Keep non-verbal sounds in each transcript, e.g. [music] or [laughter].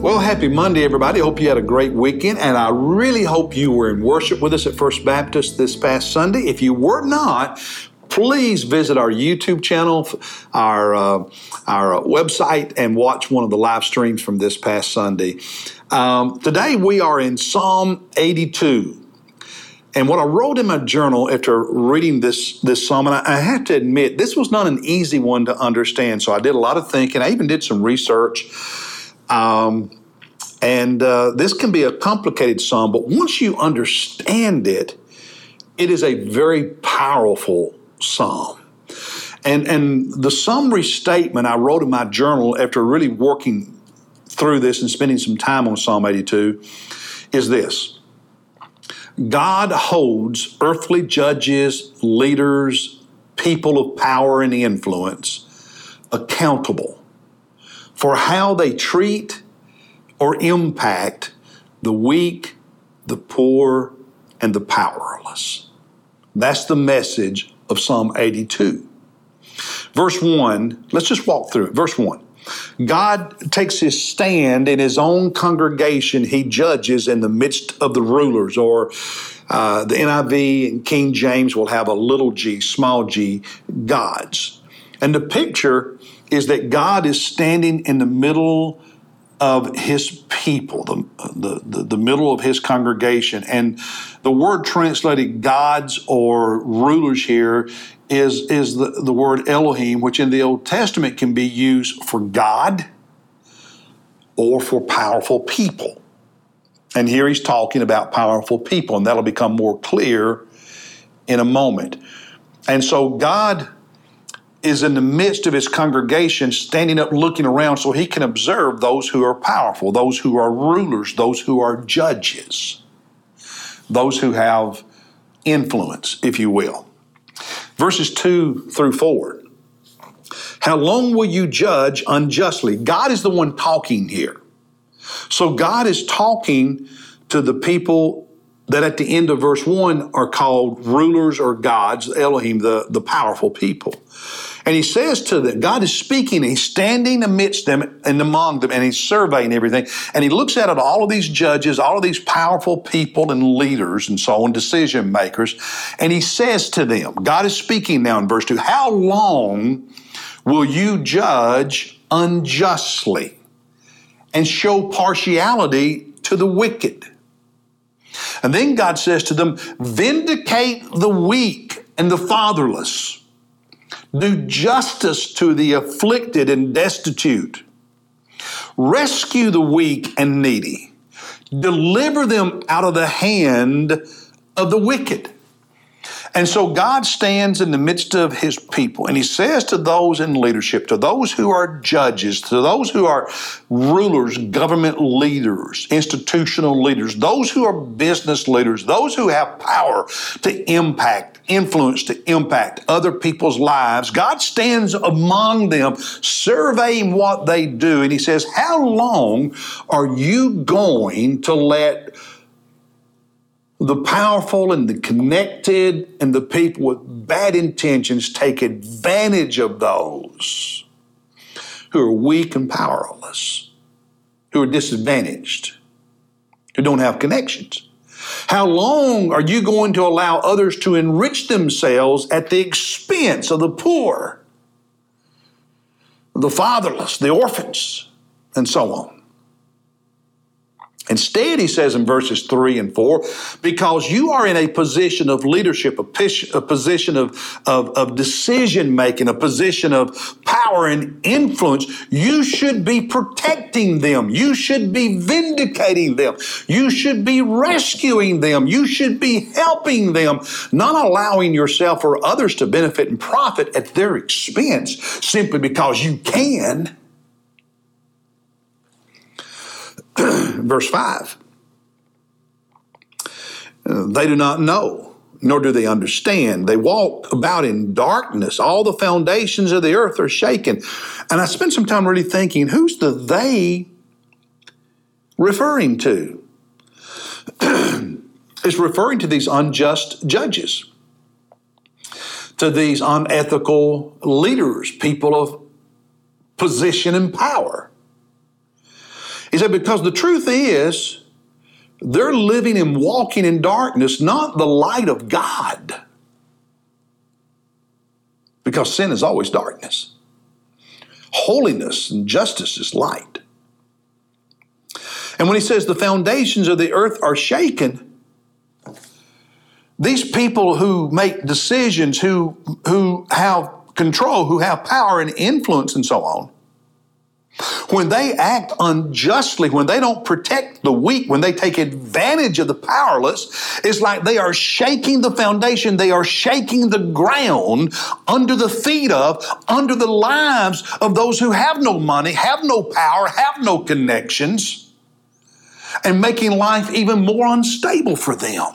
Well, happy Monday, everybody. Hope you had a great weekend, and I really hope you were in worship with us at First Baptist this past Sunday. If you were not, please visit our YouTube channel, our uh, our website, and watch one of the live streams from this past Sunday. Um, today we are in Psalm 82. And what I wrote in my journal after reading this this psalm, and I, I have to admit, this was not an easy one to understand. So I did a lot of thinking. I even did some research. Um, and uh, this can be a complicated psalm, but once you understand it, it is a very powerful psalm. And, and the summary statement I wrote in my journal after really working through this and spending some time on Psalm 82 is this God holds earthly judges, leaders, people of power and influence accountable for how they treat or impact the weak, the poor, and the powerless. That's the message of Psalm 82. Verse 1, let's just walk through it. Verse 1. God takes his stand in his own congregation. He judges in the midst of the rulers, or uh, the NIV and King James will have a little g, small g, gods. And the picture is that God is standing in the middle of his people, the, the, the, middle of his congregation. And the word translated gods or rulers here is, is the, the word Elohim, which in the Old Testament can be used for God or for powerful people. And here he's talking about powerful people, and that'll become more clear in a moment. And so God is in the midst of his congregation, standing up, looking around so he can observe those who are powerful, those who are rulers, those who are judges, those who have influence, if you will. Verses 2 through 4. How long will you judge unjustly? God is the one talking here. So God is talking to the people that at the end of verse 1 are called rulers or gods, Elohim, the, the powerful people. And he says to them, God is speaking, he's standing amidst them and among them, and he's surveying everything. And he looks at it, all of these judges, all of these powerful people and leaders and so on, decision makers, and he says to them, God is speaking now in verse 2, How long will you judge unjustly and show partiality to the wicked? And then God says to them, Vindicate the weak and the fatherless do justice to the afflicted and destitute. Rescue the weak and needy. Deliver them out of the hand of the wicked. And so God stands in the midst of his people and he says to those in leadership, to those who are judges, to those who are rulers, government leaders, institutional leaders, those who are business leaders, those who have power to impact, influence to impact other people's lives, God stands among them, surveying what they do. And he says, How long are you going to let the powerful and the connected and the people with bad intentions take advantage of those who are weak and powerless, who are disadvantaged, who don't have connections. How long are you going to allow others to enrich themselves at the expense of the poor, the fatherless, the orphans, and so on? Instead, he says in verses 3 and 4, because you are in a position of leadership, a, position of, of, of decision making, a position of power and influence, you should be protecting them. You should be vindicating them. You should be rescuing them. You should be helping them, not allowing yourself or others to benefit and profit at their expense simply because you can. [clears throat] verse 5. Uh, they do not know, nor do they understand. They walk about in darkness. All the foundations of the earth are shaken. And I spent some time really thinking who's the they referring to? [clears throat] it's referring to these unjust judges, to these unethical leaders, people of position and power. He said, because the truth is, they're living and walking in darkness, not the light of God. Because sin is always darkness. Holiness and justice is light. And when he says the foundations of the earth are shaken, these people who make decisions, who, who have control, who have power and influence and so on, when they act unjustly, when they don't protect the weak, when they take advantage of the powerless, it's like they are shaking the foundation, they are shaking the ground under the feet of, under the lives of those who have no money, have no power, have no connections, and making life even more unstable for them.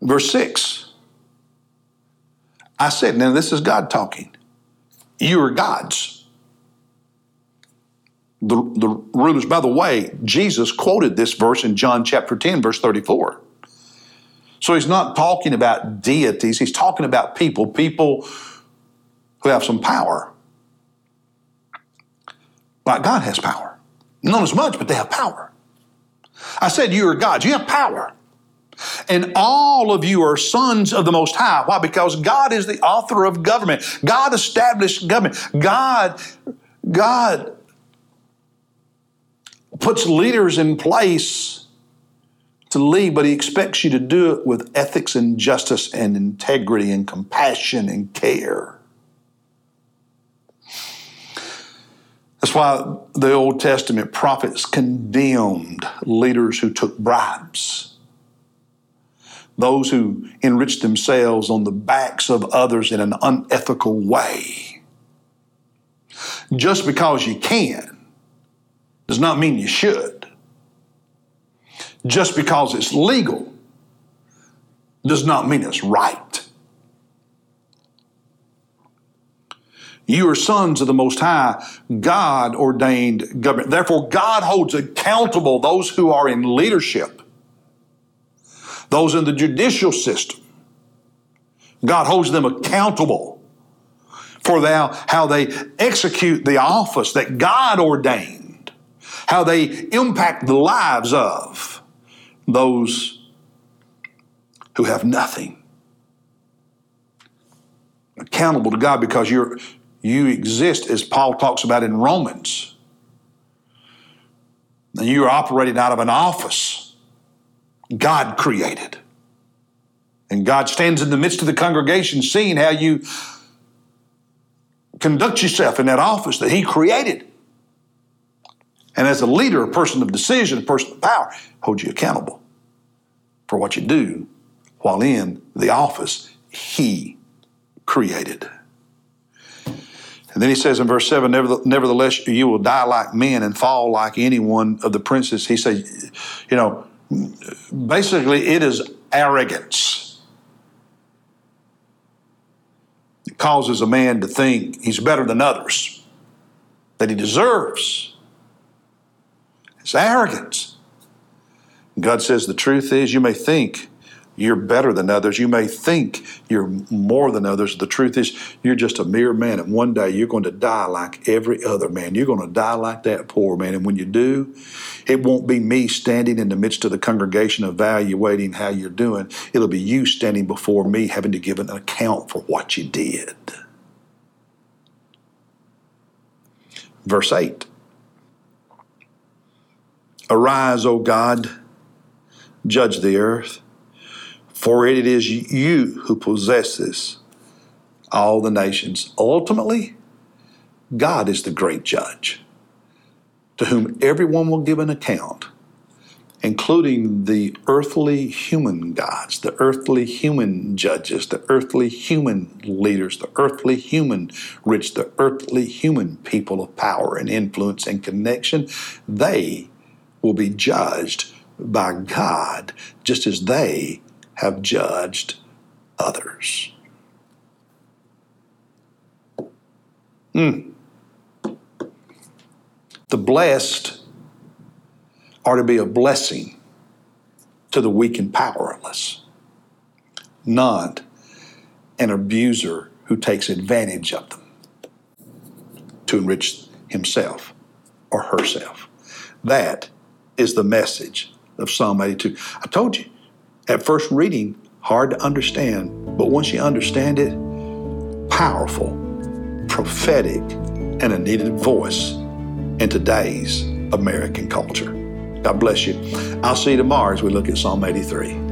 Verse 6 I said, now this is God talking. You are gods. The, the rulers, by the way, Jesus quoted this verse in John chapter 10, verse 34. So he's not talking about deities, he's talking about people, people who have some power. Like God has power. Not as much, but they have power. I said, You are gods, you have power. And all of you are sons of the Most High. Why? Because God is the author of government. God established government. God, God puts leaders in place to lead, but He expects you to do it with ethics and justice and integrity and compassion and care. That's why the Old Testament prophets condemned leaders who took bribes those who enrich themselves on the backs of others in an unethical way. Just because you can does not mean you should. Just because it's legal does not mean it's right. You are sons of the Most High, God ordained government. Therefore, God holds accountable those who are in leadership those in the judicial system. God holds them accountable for how they execute the office that God ordained, how they impact the lives of those who have nothing. Accountable to God because you're you exist as Paul talks about in Romans. And you are operating out of an office God created. And God stands in the midst of the congregation seeing how you conduct yourself in that office that He created. And as a leader, a person of decision, a person of power, holds you accountable for what you do while in the office He created. And then he says in verse 7 Nevertheless, you will die like men and fall like any one of the princes. He says, You know, basically, it is arrogance. It causes a man to think he's better than others, that he deserves. It's arrogance. God says the truth is, you may think you're better than others. You may think you're more than others. The truth is, you're just a mere man, and one day you're going to die like every other man. You're going to die like that poor man. And when you do, it won't be me standing in the midst of the congregation evaluating how you're doing. It'll be you standing before me having to give an account for what you did. Verse 8 Arise, O God, judge the earth for it is you who possesses all the nations. Ultimately, God is the great judge to whom everyone will give an account, including the earthly human gods, the earthly human judges, the earthly human leaders, the earthly human rich, the earthly human people of power and influence and connection. They will be judged by God just as they have judged others. Mm. The blessed are to be a blessing to the weak and powerless, not an abuser who takes advantage of them to enrich himself or herself. That is the message of Psalm 82. I told you, at first reading, hard to understand, but once you understand it, powerful, prophetic, and a needed voice in today's American culture. God bless you. I'll see you tomorrow as we look at Psalm 83.